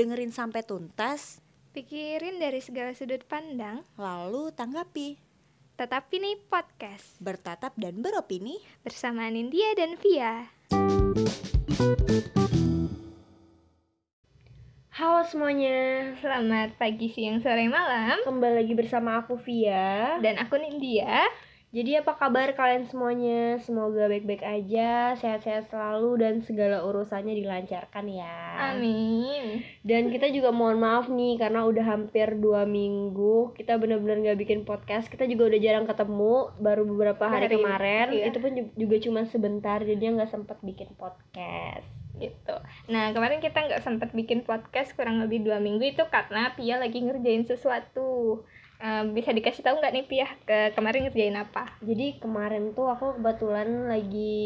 Dengerin sampai tuntas, Pikirin dari segala sudut pandang, lalu tanggapi. tetapi nih podcast Bertatap dan beropini. bersama Nindya dan Via. Halo semuanya, Selamat pagi, siang, sore, malam. kembali lagi bersama aku Via. Dan aku Nindya. Jadi apa kabar kalian semuanya? Semoga baik-baik aja, sehat-sehat selalu dan segala urusannya dilancarkan ya. Amin. Dan kita juga mohon maaf nih karena udah hampir dua minggu kita bener-bener nggak bikin podcast. Kita juga udah jarang ketemu, baru beberapa hari, Hari, kemarin. iya. Itu pun ju- juga cuma sebentar, jadinya nggak sempat bikin podcast. Gitu. Nah, kemarin kita nggak sempat bikin podcast kurang lebih dua minggu itu karena Pia lagi ngerjain sesuatu. Bisa dikasih tahu nggak nih Pia ke kemarin ngerjain apa? Jadi kemarin tuh aku kebetulan lagi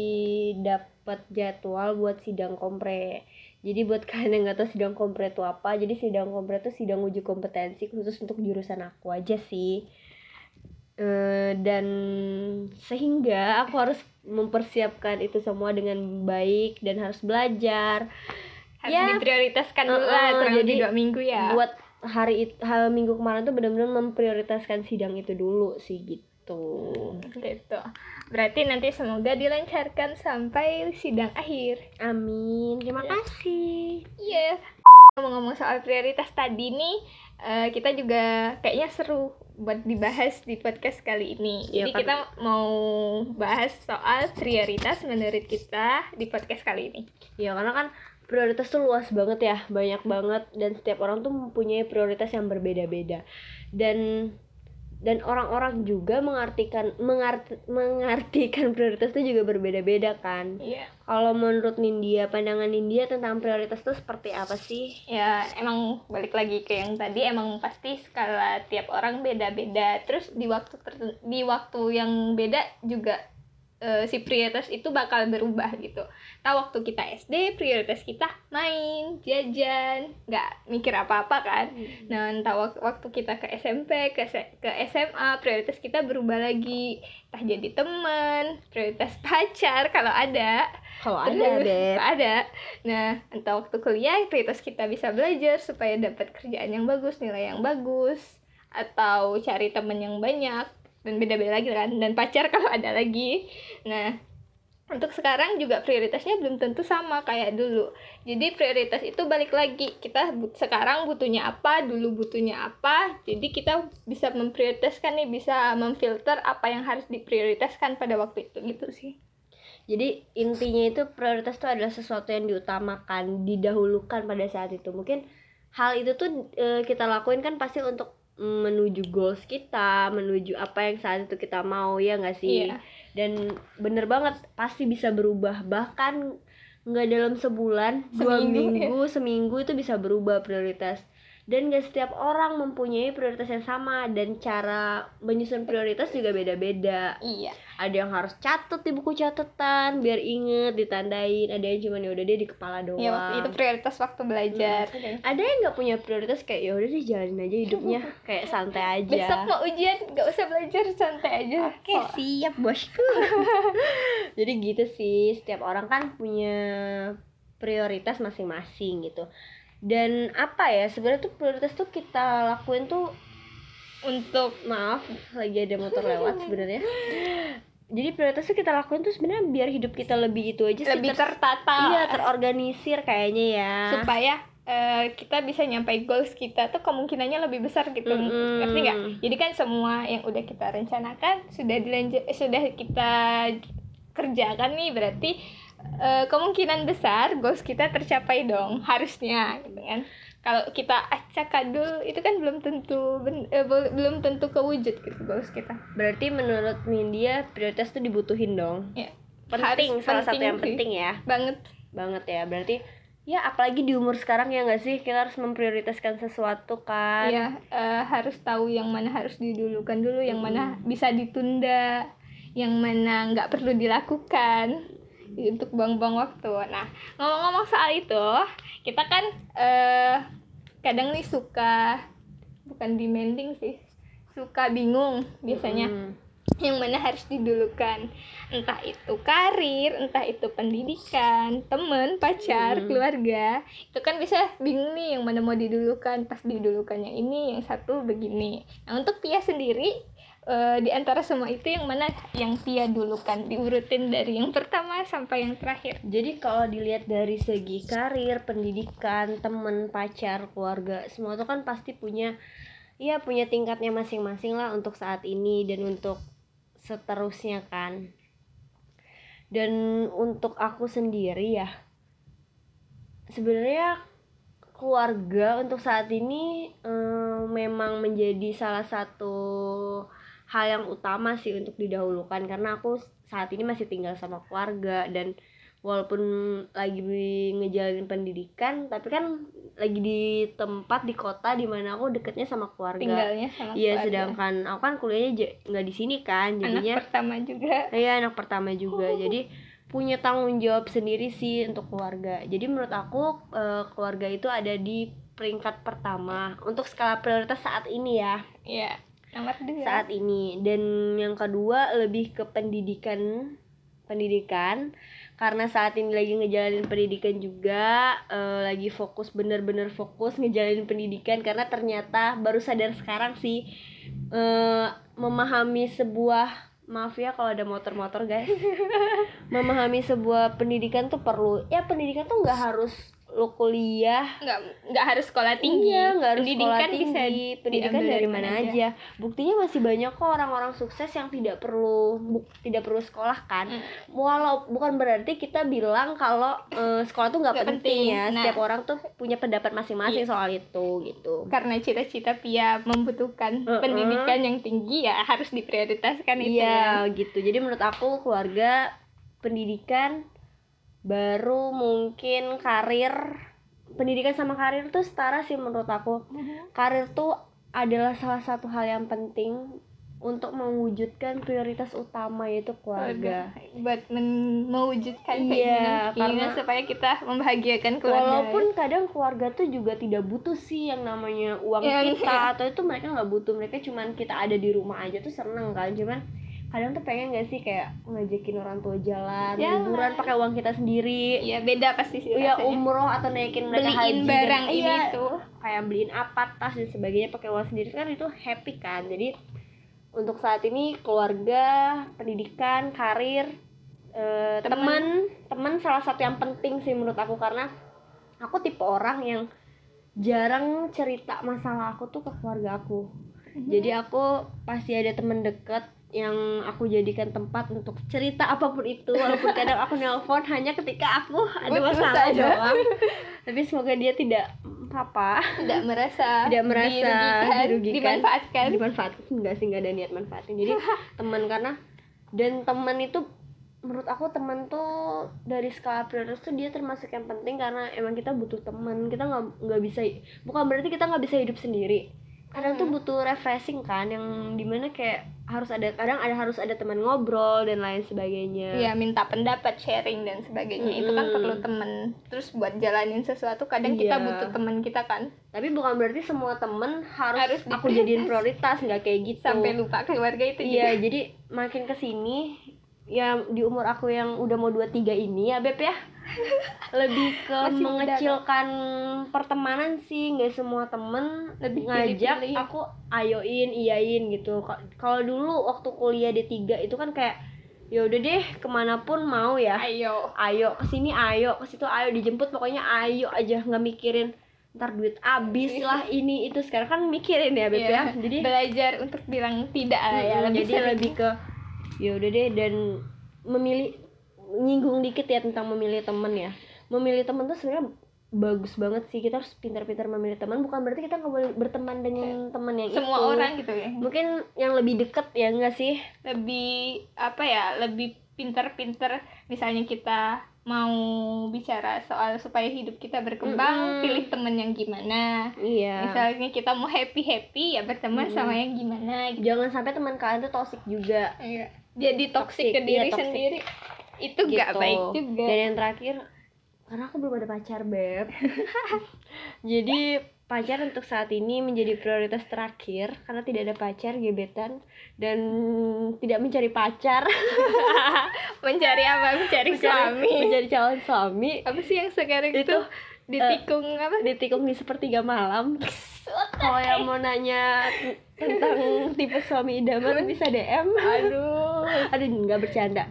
dapet jadwal buat sidang kompre. Jadi buat kalian yang nggak tahu sidang kompre itu apa, jadi sidang kompre itu sidang uji kompetensi khusus untuk jurusan aku aja sih. Eh, dan sehingga aku harus mempersiapkan itu semua dengan baik dan harus belajar Harus Ya. diprioritaskan dulu lah, Uh-uh, kurang lebih jadi dua minggu ya. buat hari it- hal minggu kemarin tuh benar-benar memprioritaskan sidang itu dulu sih gitu. gitu. Berarti nanti semoga dilancarkan sampai sidang akhir. Amin. Terima Ya. kasih. Iya. Ngomong-ngomong soal prioritas tadi nih, eh, kita juga kayaknya seru buat dibahas di podcast kali ini. Iya, Jadi kan. kita mau bahas soal prioritas menurut kita di podcast kali ini. Ya karena kan prioritas tuh luas banget ya, banyak banget dan setiap orang tuh mempunyai prioritas yang berbeda-beda. Dan dan orang-orang juga mengartikan mengarti, mengartikan prioritas itu juga berbeda-beda kan. Iya. Kalau menurut Nindya, pandangan Nindya tentang prioritas itu seperti apa sih? Ya, emang balik lagi ke yang tadi emang pasti skala tiap orang beda-beda. Terus di waktu di waktu yang beda juga eh, si prioritas itu bakal berubah gitu. Tahu waktu kita SD prioritas kita main, jajan, nggak mikir apa-apa kan. Nah, entah wak- waktu kita ke SMP, ke S- ke SMA, prioritas kita berubah lagi. Entah jadi teman, prioritas pacar kalau ada. Kalau ada, Beb. ada. Nah, entah waktu kuliah prioritas kita bisa belajar supaya dapat kerjaan yang bagus, nilai yang bagus, atau cari temen yang banyak dan beda-beda lagi kan. Dan pacar kalau ada lagi. Nah, untuk sekarang juga prioritasnya belum tentu sama kayak dulu. Jadi prioritas itu balik lagi. Kita bu- sekarang butuhnya apa, dulu butuhnya apa. Jadi kita bisa memprioritaskan nih, bisa memfilter apa yang harus diprioritaskan pada waktu itu gitu sih. Jadi intinya itu prioritas itu adalah sesuatu yang diutamakan, didahulukan pada saat itu. Mungkin hal itu tuh eh, kita lakuin kan pasti untuk menuju goals kita, menuju apa yang saat itu kita mau ya nggak sih? Iya. Dan bener banget pasti bisa berubah bahkan nggak dalam sebulan, dua Seminggu, minggu, seminggu itu bisa berubah prioritas. Dan gak setiap orang mempunyai prioritas yang sama dan cara menyusun prioritas juga beda-beda. Iya. ada yang harus catat di buku catatan biar inget ditandain. Ada yang cuma ya udah dia di kepala doang. Iya, waktu itu prioritas waktu belajar. ada yang nggak punya prioritas kayak ya udah deh jalanin aja hidupnya. Kayak santai aja. Besok mau ujian, nggak usah belajar, santai aja. oke siap bosku. Jadi gitu sih setiap orang kan punya prioritas masing-masing gitu dan apa ya sebenarnya tuh prioritas tuh kita lakuin tuh Untuk maaf lagi ada motor lewat sebenarnya jadi prioritas tuh kita lakuin tuh sebenarnya biar hidup kita lebih itu aja sih lebih ter- tertata. iya terorganisir kayaknya ya supaya eh, kita bisa nyampe goals kita tuh kemungkinannya lebih besar gitu Mm-mm. ngerti nggak jadi kan semua yang udah kita rencanakan sudah dilanjut eh, sudah kita kerjakan nih berarti eh, kemungkinan besar goals kita tercapai dong harusnya gitu kan. Kalau kita acak adul itu kan belum tentu ben- eh, bel- belum tentu kewujud gitu goals kita. Berarti menurut Nindya prioritas tuh dibutuhin dong. Ya penting Harus salah satu penting yang sih. penting ya. Banget. Banget ya berarti ya apalagi di umur sekarang ya nggak sih? Kita harus memprioritaskan sesuatu kan. Ya eh, harus tahu yang mana harus didulukan dulu yang mana bisa ditunda yang mana nggak perlu dilakukan untuk buang-buang waktu. Nah ngomong-ngomong soal itu kita kan eh kadang nih suka bukan demanding sih suka bingung biasanya. Mm. yang mana harus didulukan? Entah itu karir entah itu pendidikan temen pacar Hmm. keluarga. Itu kan bisa bingung nih yang mana mau didulukan. Pas didulukan yang ini yang satu begini. Nah untuk Pia sendiri eh, di antara semua itu yang mana yang Pia dulukan diurutin dari yang pertama sampai yang terakhir Jadi kalau dilihat dari segi karir, pendidikan, temen, pacar, keluarga, semua itu kan pasti punya ya punya tingkatnya masing-masing lah untuk saat ini dan untuk seterusnya kan. Dan untuk aku sendiri ya sebenarnya keluarga untuk saat ini eh, memang menjadi salah satu hal yang utama sih untuk didahulukan. Karena aku saat ini masih tinggal sama keluarga dan walaupun lagi ngejalanin pendidikan tapi kan lagi di tempat di kota di mana aku deketnya sama keluarga. Tinggalnya sama iya sedangkan aku kan kuliahnya nggak di sini kan anak jadinya pertama juga. Iya anak pertama juga. Jadi punya tanggung jawab sendiri sih untuk keluarga. Jadi menurut aku eh, keluarga itu ada di peringkat pertama. Untuk skala prioritas saat ini ya. Ya nomor dua saat ini. Dan yang kedua lebih ke pendidikan pendidikan. Karena saat ini lagi ngejalanin pendidikan juga eh, lagi fokus bener-bener fokus ngejalanin pendidikan. Karena ternyata baru sadar sekarang sih eh, memahami sebuah maaf ya kalau ada motor-motor guys. Memahami sebuah pendidikan tuh perlu. Ya pendidikan tuh nggak harus lo kuliah nggak nggak harus sekolah tinggi Iya, nggak harus pendidikan sekolah bisa tinggi. Pendidikan diambil dari mana aja. Buktinya masih banyak kok orang-orang sukses yang tidak perlu bu- tidak perlu sekolah kan. Hmm. Walau bukan berarti kita bilang kalau eh, sekolah tuh nggak penting, penting. ya. Nah. Setiap orang tuh punya pendapat masing-masing Iya. soal itu gitu. karena cita-cita Pia membutuhkan Uh-uh. pendidikan yang tinggi ya harus diprioritaskan itu ya. Iya gitu. Jadi menurut aku keluarga, pendidikan, baru mungkin karir. Pendidikan sama karir tuh setara sih menurut aku. karir tuh adalah salah satu hal yang penting untuk mewujudkan prioritas utama yaitu keluarga. buat men- mewujudkan Iya, keinginan, supaya kita membahagiakan keluarga Walaupun kadang keluarga tuh juga tidak butuh sih yang namanya uang Yang- kita atau itu mereka nggak butuh mereka cuman kita ada di rumah aja tuh seneng kan cuman kadang tuh pengen gak sih kayak ngajakin orang tua jalan Jalan. liburan pakai uang kita sendiri. Iya beda pasti sih ya umroh atau naikin mereka beliin haji. barang dan- ini iya, tuh kayak beliin apa tas dan sebagainya pakai uang sendiri. Kan itu happy kan. Jadi untuk saat ini keluarga pendidikan karir eh, teman. teman. Salah satu yang penting sih menurut aku. Karena aku tipe orang yang jarang cerita masalah aku tuh ke keluarga aku. Jadi aku pasti ada temen deket yang aku jadikan tempat untuk cerita apa pun itu walaupun kadang aku nelpon hanya ketika aku ada masalah doang. Tapi semoga dia tidak apa tidak merasa Tidak merasa dirugikan, dirugikan. dimanfaatkan. Dimanfaatkan. Enggak sih enggak ada niat manfaatin. Jadi teman karena dan teman itu menurut aku teman tuh dari skala prioritas tuh dia termasuk yang penting karena emang kita butuh teman. Kita nggak nggak bisa bukan berarti kita nggak bisa hidup sendiri kadang tuh Hmm. butuh refreshing kan yang di mana kayak harus ada kadang ada harus ada teman ngobrol dan lain sebagainya. Iya minta pendapat sharing dan sebagainya. Itu kan perlu temen terus buat jalanin sesuatu kadang kita Iya. butuh temen kita kan. Tapi bukan berarti semua temen harus, Harus aku jadiin prioritas nggak kayak gitu. Sampai lupa keluarga itu Iya, juga. jadi makin ke sini ya di umur aku yang udah mau 23 ini ya Beb ya lebih ke Masih muda, mengecilkan pertemanan sih nggak semua temen Lebih ngajak pilih-pilih. aku ayoin iyain gitu Ka- kalau dulu waktu kuliah D3 itu kan kayak ya udah deh ke mana pun mau ya ayo ayo ke sini ayo ke situ ayo dijemput pokoknya ayo aja nggak mikirin ntar duit habis lah ini itu sekarang kan mikirin ya Beb Iya. ya jadi belajar untuk bilang tidak lah ya lebih jadi sering. lebih ke ya udah deh dan memilih nyinggung dikit ya tentang memilih temen ya. Memilih temen tuh sebenarnya bagus banget sih. Kita harus pintar-pintar memilih teman. Bukan berarti kita nggak boleh berteman dengan teman yang semua itu. orang gitu ya. Mungkin yang lebih deket ya enggak sih? Lebih apa ya lebih pinter-pinter misalnya kita mau bicara soal supaya hidup kita berkembang Mm-mm. pilih temen yang gimana. Iya. Misalnya kita mau happy happy ya berteman Mm-mm. sama yang gimana gitu. Jangan sampai teman kalian tuh toxic juga. Iya. jadi toksik ke Toxic, iya, diri toxic. sendiri itu gak Gitu. baik juga. Dan yang terakhir karena aku belum ada pacar beb. Jadi pacar untuk saat ini menjadi prioritas terakhir karena tidak ada pacar gebetan dan tidak mencari pacar. Mencari apa? Mencari mencari, suami. mencari calon suami. Apa sih yang sekarang Itu, itu ditikung apa? ditikung di sepertiga malam. Kalau yang mau nanya tentang tipe suami idaman bisa DM aduh. Aduh nggak bercanda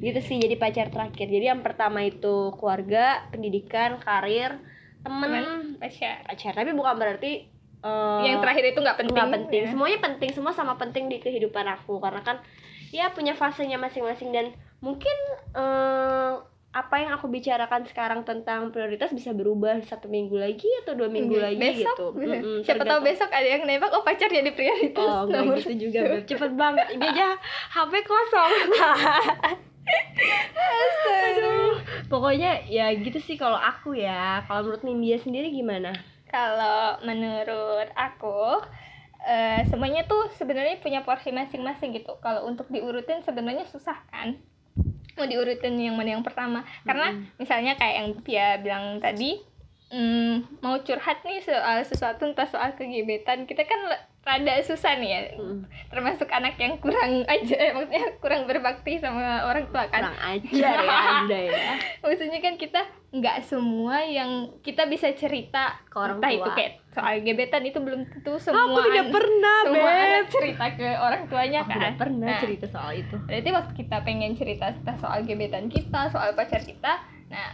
gitu sih jadi pacar terakhir. Jadi yang pertama itu keluarga pendidikan karir temen. Teman pacar. Pacar tapi bukan berarti eh, yang terakhir itu nggak penting nggak penting. ya. semuanya penting semua sama penting di kehidupan aku. Karena kan ya punya fasenya masing-masing. Dan mungkin eh, apa yang aku bicarakan sekarang tentang prioritas bisa berubah satu minggu lagi atau dua minggu Iya, lagi besok? gitu. Mm-mm, siapa tahu besok ada yang nembak oh pacar jadi prioritas. Oh nomor gitu juga cepet banget. Ini aja HP kosong. pokoknya ya gitu sih kalau aku ya. Kalau menurut Nindya sendiri gimana? Kalau menurut aku eh, semuanya tuh sebenarnya punya porsi masing-masing gitu. Kalau untuk diurutin sebenarnya susah kan? Mau diurutin yang mana yang pertama? Karena misalnya kayak yang Pia bilang tadi mm, mau curhat nih soal sesuatu entah soal kegebetan. Kita kan rada susah nih ya. Mm. termasuk anak yang kurang aja maksudnya kurang berbakti sama orang tua kan. Kurang ajar ya anda ya. Maksudnya kan kita nggak semua yang kita bisa cerita Ke orang entah tua. itu kayak soal gebetan itu belum tentu semua aku tidak pernah semua Beb. anak cerita ke orang tuanya aku kan. tidak pernah Nah, cerita soal itu. berarti waktu kita pengen cerita soal gebetan kita soal pacar kita nah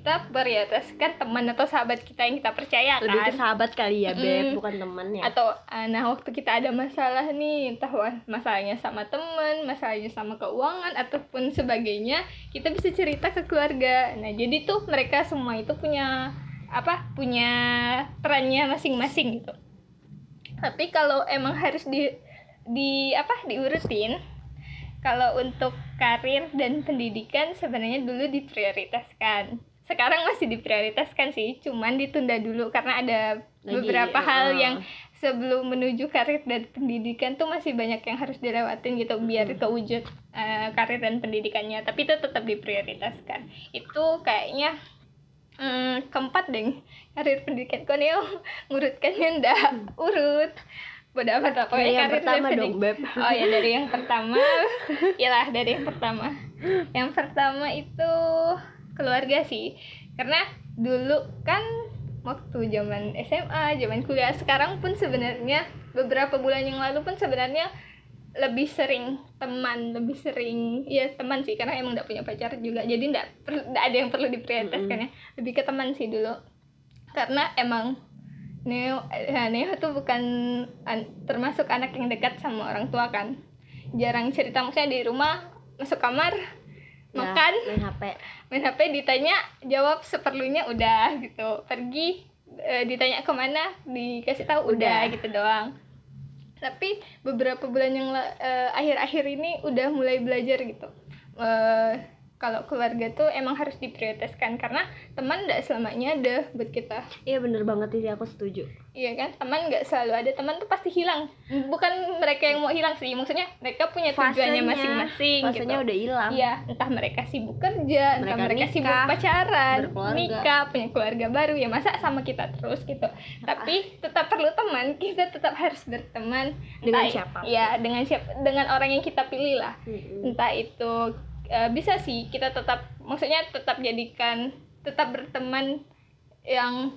kita prioritaskan teman atau sahabat kita yang kita percaya lebih kan? ke sahabat kali ya beb Mm. bukan temannya atau ah, nah waktu kita ada masalah nih entah masalahnya sama temen masalahnya sama keuangan ataupun sebagainya kita bisa cerita ke keluarga. Nah jadi tuh mereka semua itu punya apa punya perannya masing-masing gitu. Tapi kalau emang harus di di apa diurutin kalau untuk karir dan pendidikan sebenarnya dulu diprioritaskan sekarang masih diprioritaskan sih cuman ditunda dulu karena ada Lagi, beberapa hal uh. yang sebelum menuju karir dan pendidikan tuh masih banyak yang harus dilewatin gitu biar kewujud eh, karir dan pendidikannya tapi itu tetap diprioritaskan. Itu kayaknya hmm, keempat deh karir pendidikan. Kok nih ngurutkannya ndak urut. Bodoh amat lah pokoknya yang karir pertama dong beb. Oh ya dari yang pertama, iyalah dari yang pertama. Yang pertama itu keluarga sih, karena dulu kan waktu zaman SMA, zaman kuliah sekarang pun sebenarnya beberapa bulan yang lalu pun sebenarnya lebih sering teman, lebih sering ya teman sih karena emang nggak punya pacar juga, jadi nggak nggak ada yang perlu diprioritaskan ya, lebih ke teman sih dulu, karena emang Neo, ya, Neo tuh bukan an- termasuk anak yang dekat sama orang tua kan. Jarang cerita maksudnya di rumah masuk kamar Ya, makan. main HP main HP ditanya jawab seperlunya udah gitu. Pergi eh, ditanya ke mana? Dikasih tahu udah, Udah. gitu doang. Tapi beberapa bulan yang eh, akhir-akhir ini udah mulai belajar gitu. Eh, kalau keluarga tuh emang harus diprioritaskan karena teman nggak selamanya ada buat kita iya bener banget sih aku setuju Iya kan, teman nggak selalu ada, teman tuh pasti hilang. Bukan mereka yang mau hilang sih, maksudnya mereka punya tujuannya Fasenya- masing-masing rasanya gitu. udah hilang Iya, entah mereka sibuk kerja, entah Mereka mereka nikah, sibuk pacaran, berkeluarga. nikah, punya keluarga baru ya masa sama kita terus gitu. Tapi tetap perlu teman, kita tetap harus berteman Dengan siapa? Iya, dengan siapa, dengan orang yang kita pilih lah entah itu eh, bisa sih kita tetap maksudnya tetap jadikan tetap berteman yang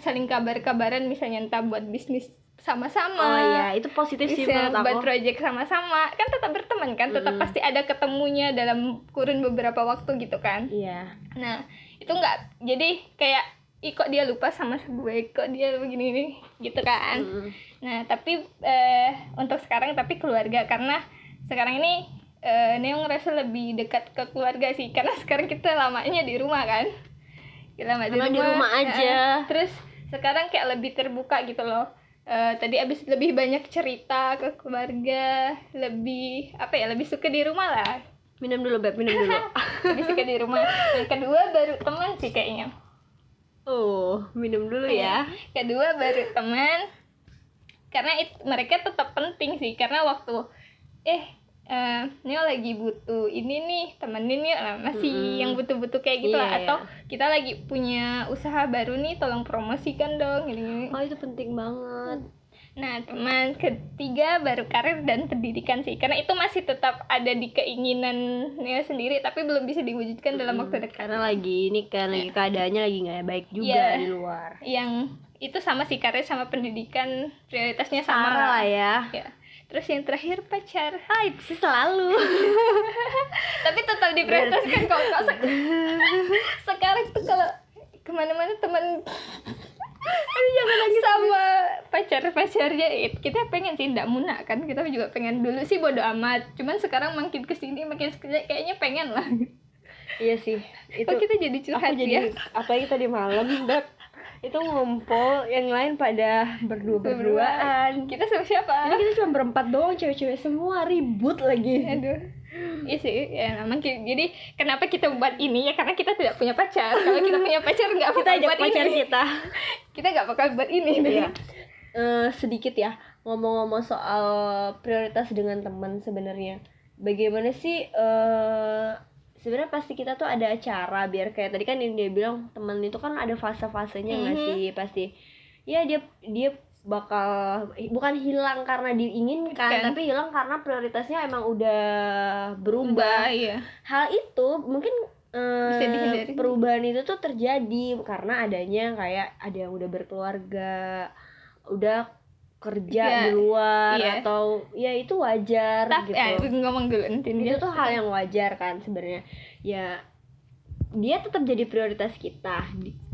saling kabar-kabaran misalnya entah buat bisnis sama-sama. Oh iya itu positif sih menurut buat aku project sama-sama. Kan tetap berteman kan tetap Mm-mm. pasti ada ketemunya dalam kurun beberapa waktu gitu kan. Iya. Nah itu nggak jadi kayak ih kok dia lupa sama gue? Kok dia begini nih gitu kan. Mm-mm. Nah, tapi eh, untuk sekarang tapi keluarga. Karena sekarang ini eh, Neo ngerasa lebih dekat ke keluarga sih karena sekarang kita lamanya di rumah kan. Kita lama di rumah aja. eh, terus sekarang kayak lebih terbuka gitu loh. Eh, tadi abis lebih banyak cerita ke keluarga, lebih apa ya, lebih suka di rumah lah. minum dulu beb minum dulu Lebih suka di rumah. Yang kedua baru teman sih kayaknya. oh minum dulu ya kedua baru teman karena it, mereka tetap penting sih karena waktu eh eh Neo lagi butuh ini nih temenin yuk nah, masih Mm-mm. yang butuh-butuh kayak gitu lah Iya, atau iya. kita lagi punya usaha baru nih tolong promosikan dong gini-gini oh itu penting banget Nah, teman ketiga baru karir dan pendidikan sih. Karena itu masih tetap ada di keinginannya sendiri tapi belum bisa diwujudkan dalam waktu dekat. karena lagi ini kan lagi keadaannya lagi nggak baik juga Iya. di luar Yang itu sama sih karir sama pendidikan prioritasnya sama. sama lah ya Ya. Terus yang terakhir pacar. ah itu sih selalu. Tapi tetap diprioritaskan kok. Kok sek- sekarang tuh kalau ke mana-mana teman sama pacar-pacarnya it- kita pengen sih tidak munak kan kita juga pengen dulu sih bodo amat. Cuman sekarang makin ke sini makin ke sini kayaknya pengen lah. Iya sih itu kok kita jadi aku curhat jadi ya? apalagi tadi malam Beb, itu ngumpul yang lain pada berdua berduaan kita sama siapa ini kita cuma berempat doang cewek-cewek semua ribut lagi aduh Iya sih, ya ki- jadi kenapa kita buat ini ya karena kita tidak punya pacar. Kalau kita punya pacar nggak kita ajak buat pacar ini. kita Kita nggak bakal buat ini. deh. Iya. Eh, sedikit ya ngomong-ngomong soal prioritas dengan teman sebenarnya bagaimana sih eh sebenarnya pasti kita tuh ada acara biar kayak tadi kan yang dia bilang teman itu kan ada fase-fasenya nggak Mhm. sih pasti ya dia dia bakal bukan hilang karena diinginkan Kan. tapi hilang karena prioritasnya emang udah berubah iya. hal itu mungkin eh, perubahan itu tuh terjadi karena adanya kayak ada yang udah berkeluarga udah kerja Iya, di luar iya. atau ya itu wajar Tapi gitu eh, ngomong dulu itu tuh hal yang wajar kan sebenarnya ya dia tetap jadi prioritas kita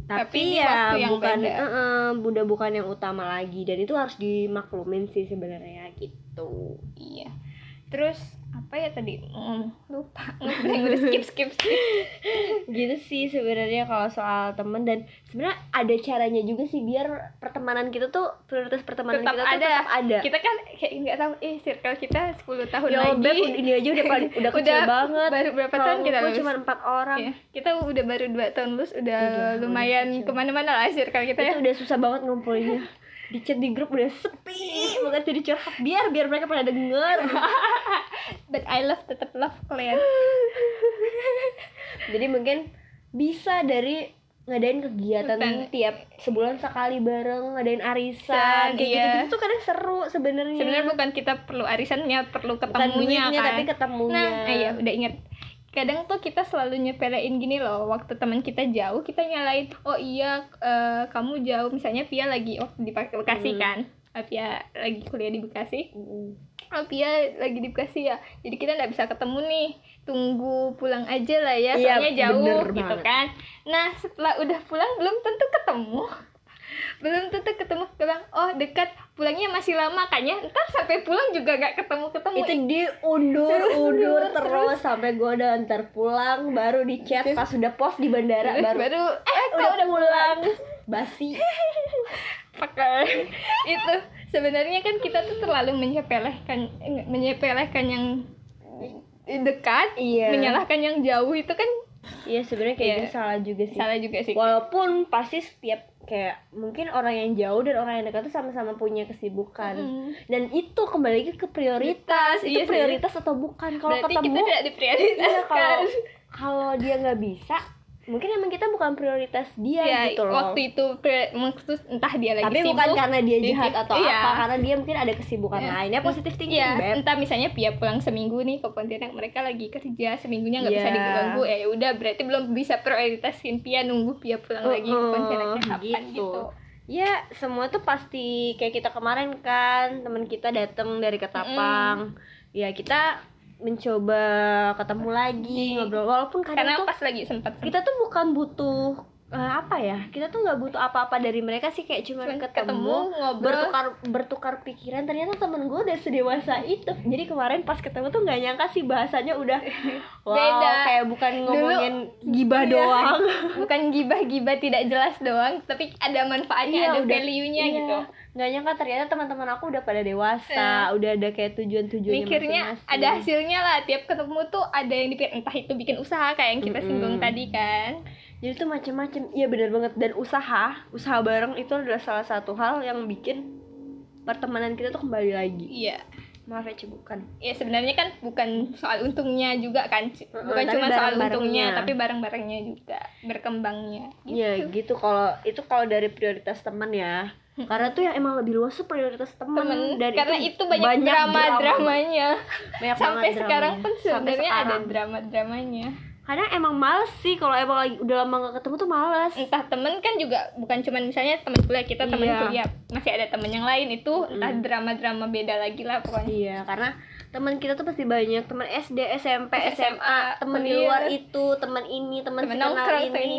Tapi tapi, ya bukan beda. eh, eh, udah bukan yang utama lagi dan itu harus dimaklumin sih sebenarnya gitu Iya. Terus apa ya tadi? Hmm, lupa. Udah skip skip skip. gitu sih sebenarnya kalau soal temen dan sebenarnya ada caranya juga sih biar pertemanan kita tuh prioritas pertemanan Tetap kita tuh ada. tetap ada Kita kan kayak nggak tahu eh circle kita 10 tahun ya lagi. Beb, ini aja udah paling udah kecil Udah banget Baru berapa tahun kita lulus? cuma empat orang Iya. Kita udah baru 2 tahun lulus udah Udah, lumayan ke mana-mana lah circle kita ya. itu udah susah banget ngumpulinnya di chat di grup udah sepi banget jadi curhat biar biar mereka pada denger But I love tetap love kalian. jadi mungkin bisa dari ngadain kegiatan Bukan. tiap sebulan sekali bareng ngadain arisan kayak iya. gitu tuh kadang seru sebenarnya Sebenarnya bukan kita perlu arisannya, perlu bukan ketemunya duitnya kan. tapi ketemunya Nah, eh, iya udah inget. Kadang tuh kita selalu nyepelein gini loh, waktu teman kita jauh kita nyalain, oh iya eh, kamu jauh, misalnya Via lagi waktu di Bekasi Hmm. kan, Via lagi kuliah di Bekasi, Mm. oh Via lagi di Bekasi ya, jadi kita nggak bisa ketemu nih, tunggu pulang aja lah ya, Iya, soalnya jauh bener gitu banget. kan. Nah setelah udah pulang belum tentu ketemu, belum tentu ketemu, bilang oh dekat, pulangnya masih lama kayaknya, ntar sampai pulang juga nggak ketemu ketemu. itu diundur undur terus sampai gue udah ntar pulang baru di chat pas udah post di bandara Terus baru, baru eh udah, kau udah pulang. basi. Pakai itu sebenarnya kan kita tuh terlalu menyepelekan eh, menyepelekan yang dekat iya. menyalahkan yang jauh itu kan iya sebenarnya kayak Iya. gitu salah juga sih. Salah juga sih. Walaupun pasti setiap kayak mungkin orang yang jauh dan orang yang dekat tuh sama-sama punya kesibukan. Mm. dan itu kembali lagi ke prioritas. Itu Iya prioritas atau bukan? Kalau ketemu kita tidak iya diprioritaskan kalau dia nggak bisa mungkin emang kita bukan prioritas dia ya gitu loh waktu itu maksud entah dia lagi tapi sibuk bukan karena dia jahat atau iya. apa karena dia mungkin ada kesibukan Iya. lainnya positif thinking Iya, Beb. entah misalnya Pia pulang seminggu nih ke Pontianak mereka lagi kerja seminggunya nggak bisa Iya. diganggu ya udah berarti belum bisa prioritasin Pia nunggu Pia pulang lagi ke Pontianaknya kapan gitu. gitu. ya semua tuh pasti kayak kita kemarin kan teman kita datang dari Ketapang ya kita mencoba ketemu lagi Iya. ngobrol walaupun kadang Karena tuh pas lagi sempat kita tuh bukan butuh eh, apa ya kita tuh nggak butuh apa-apa dari mereka sih kayak cuma ketemu, ketemu, ngobrol. bertukar bertukar pikiran ternyata temen gue udah sedewasa itu jadi kemarin pas ketemu tuh nggak nyangka sih bahasanya udah wow Beda. kayak bukan Dulu- ngomongin gibah Iya. doang bukan gibah-gibah tidak jelas doang, tapi ada manfaatnya, Iya, ada udah- value-nya Iya. gitu. nggak nyangka ternyata teman-teman aku udah pada dewasa udah ada kayak tujuan-tujuannya Mikirnya masing-masing. ada hasilnya lah, tiap ketemu tuh ada yang dipikir entah itu bikin usaha kayak yang kita Mm-mm. singgung tadi kan. Jadi tuh macem-macem. Iya bener banget. Dan usaha usaha bareng itu adalah salah satu hal yang bikin pertemanan kita tuh kembali lagi. Iya. maaf ya bukan. Ya sebenarnya kan bukan soal untungnya juga kan bukan cuma soal untungnya tapi barang-barangnya juga berkembangnya. Gitu. ya gitu. Kalau itu kalau dari prioritas teman ya. Karena tuh yang emang lebih luas tuh prioritas teman temen. Dan karena itu, banyak, drama drama. dramanya Banyak sampai sekarang pun sebenarnya ada drama dramanya kadang emang males sih kalau emang lagi udah lama gak ketemu tuh males entah temen kan juga bukan cuma misalnya teman kuliah kita teman Iya. kuliah masih ada temen yang lain itu entah drama-drama beda lagi lah pokoknya Iya, karena teman kita tuh pasti banyak teman SD, SMP, SMA, SMA, teman di iya. luar itu, teman ini, teman nongkrong ini. ini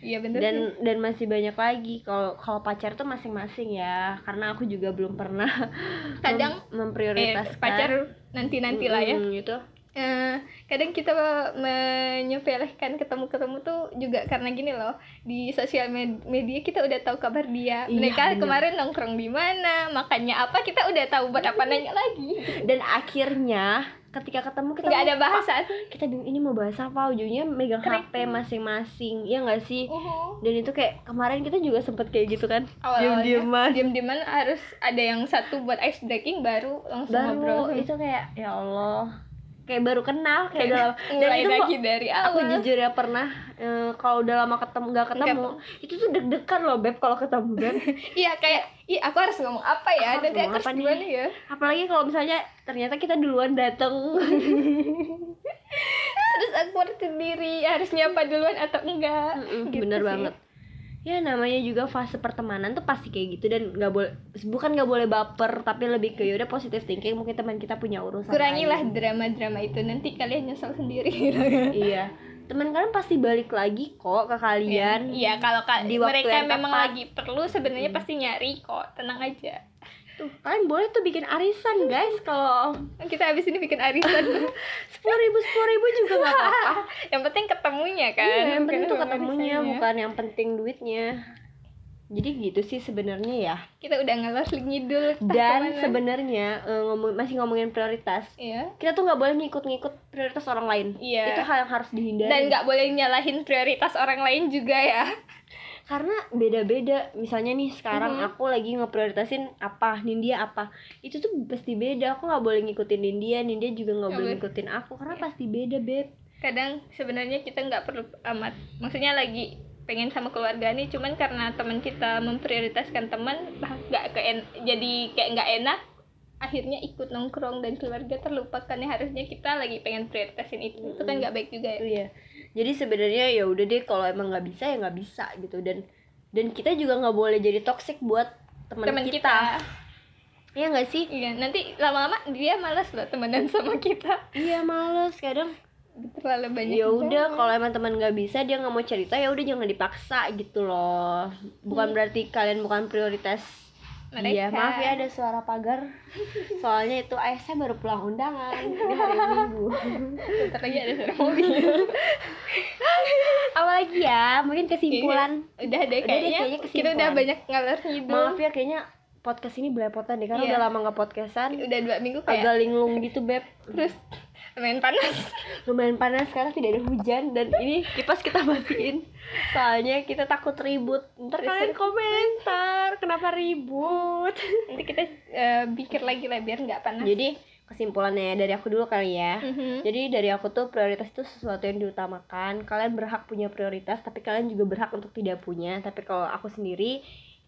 iya bener Dan sih. dan masih banyak lagi kalau kalau pacar tuh masing-masing ya. Karena aku juga belum pernah Kadang, mem- memprioritaskan eh, pacar nanti-nanti lah ya Mm, gitu. Eh, kadang kita menyepelekan ketemu-ketemu tuh juga karena gini loh di sosial med- media kita udah tahu kabar dia. Iya, mereka bener. kemarin nongkrong di mana makannya apa kita udah tahu buat apa nanya lagi. Dan akhirnya ketika ketemu kita nggak ada bahasan kita bingung ini mau bahas apa? Ujungnya megang HP masing-masing ya nggak sih? Dan itu kayak kemarin kita juga sempet kayak gitu kan? Awal-awalnya Diam-diaman. diam-diaman harus ada yang satu buat ice breaking baru langsung ngobrol. baru itu kayak ya Allah kayak baru kenal kayak udah lama. Dan itu lagi dari aku awal. jujur ya pernah eh, kalau udah lama ketemu nggak ketemu itu tuh deg-degan loh beb kalau ketemu beb. Iya kayak ih aku harus ngomong apa ya? Aku harus nanti aku harus nih? gimana ya? Apalagi kalau misalnya ternyata kita duluan dateng. Terus aku harus sendiri harus nyapa duluan atau enggak? Mm-mm, Gitu bener sih. banget ya namanya juga fase pertemanan tuh pasti kayak gitu dan nggak boleh bukan nggak boleh baper tapi lebih ke yaudah positive thinking mungkin teman kita punya urusan kurangilah drama-drama itu nanti kalian nyesel sendiri. Iya. Teman kalian pasti balik lagi kok ke kalian. Iya kalau ka- Di waktu mereka memang tepat. lagi perlu sebenarnya pasti nyari kok tenang aja tuh kalian boleh tuh bikin arisan guys kalau kita habis ini bikin arisan. Sepuluh ribu sepuluh ribu juga nggak apa-apa. Yang penting ketemunya kan? Iya, yang penting tuh ketemunya arisannya. bukan yang penting duitnya. Jadi gitu sih sebenarnya ya. Kita udah ngalor ngidul. Dan sebenarnya eh, ngomong masih ngomongin prioritas. Iya. Kita tuh nggak boleh ngikut-ngikut prioritas orang lain. Iya. itu hal yang harus dihindari. Dan nggak boleh nyalahin prioritas orang lain juga ya karena beda-beda. Misalnya nih sekarang Mhm. aku lagi ngeprioritasin apa Nindya apa. Itu tuh pasti beda. Aku nggak boleh ngikutin Nindya Nindya juga nggak boleh ngikutin aku. Karena pasti beda beb. Kadang sebenarnya kita nggak perlu amat. Maksudnya lagi pengen sama keluarga nih cuman karena teman kita memprioritaskan teman nggak ke jadi kayak nggak enak akhirnya ikut nongkrong dan keluarga terlupakan. Ya harusnya kita lagi pengen prioritasin itu. Itu kan nggak baik juga ya. Iya. Jadi sebenarnya ya udah deh kalau emang nggak bisa ya nggak bisa gitu dan dan kita juga nggak boleh jadi toxic buat teman kita. kita Iya nggak sih? iya nanti lama-lama dia malas loh temenan sama kita Iya males kadang. terlalu banyak Ya udah kalau emang teman nggak bisa dia nggak mau cerita ya udah jangan dipaksa gitu loh. Bukan berarti kalian bukan prioritas. Mereka. Iya maaf ya ada suara pagar. Soalnya itu ayah saya baru pulang undangan ini hari minggu. Bentar lagi ada suara mobil Apalagi ya mungkin kesimpulan. udah deh Udah deh, kayaknya, kayaknya kita udah banyak ngalor ngidul Maaf ya kayaknya podcast ini belepotan deh karena Iya. udah lama nggak podcastan. udah dua minggu kayak agak linglung gitu beb terus main panas. Lumayan panas sekarang tidak ada hujan dan ini kipas kita matiin. Soalnya kita takut ribut. Ntar kalian komentar kenapa ribut? Nanti kita eh, pikir lagi lah biar nggak panas. Jadi kesimpulannya dari aku dulu kali ya. Mhm. jadi dari aku tuh prioritas itu sesuatu yang diutamakan. Kalian berhak punya prioritas tapi kalian juga berhak untuk tidak punya. Tapi kalau aku sendiri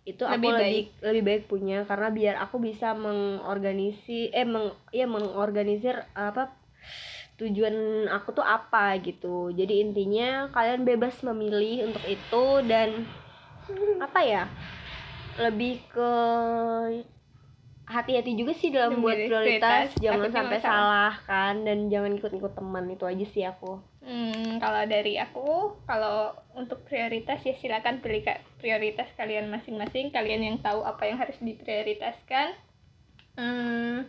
itu aku Lebih lebih lebih baik punya. Karena biar aku bisa mengorganisi eh meng ya mengorganisir apa tujuan aku tuh apa gitu jadi intinya kalian bebas memilih untuk itu dan apa ya lebih ke hati-hati juga sih dalam buat prioritas prioritas, jangan sampai masalah. salah kan dan jangan ikut-ikut teman itu aja sih aku Hmm, kalau dari aku, kalau untuk prioritas ya silakan pilih prioritas kalian masing-masing. Kalian yang tahu apa yang harus diprioritaskan. Hmm,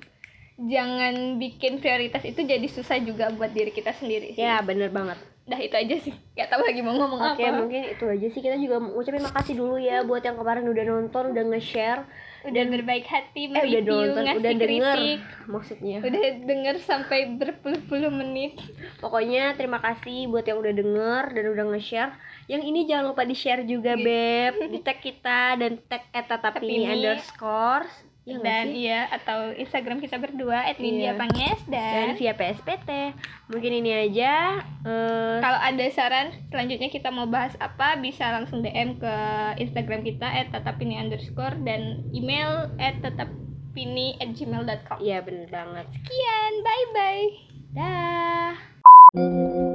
jangan bikin prioritas itu jadi susah juga buat diri kita sendiri. Sih. ya bener banget Dah itu aja sih. Gak tahu lagi mau ngomong Oke apa. mungkin itu aja sih kita juga ucapin makasih dulu ya buat yang kemarin udah nonton udah nge-share Udah berbaik hati eh udah nonton ngasih udah denger kritik. maksudnya Udah denger sampai berpuluh-puluh menit. pokoknya terima kasih buat yang udah denger dan udah nge-share yang ini jangan lupa di-share juga beb di tag kita dan tag eta tapi underscore Nggak dan iya atau Instagram kita berdua @nindya Iya. Panges dan dan via PSPT mungkin ini aja eh, kalau ada saran selanjutnya kita mau bahas apa bisa langsung DM ke Instagram kita @tatapini underscore dan email @tatapini @gmail.com iya bener banget. Sekian bye bye dah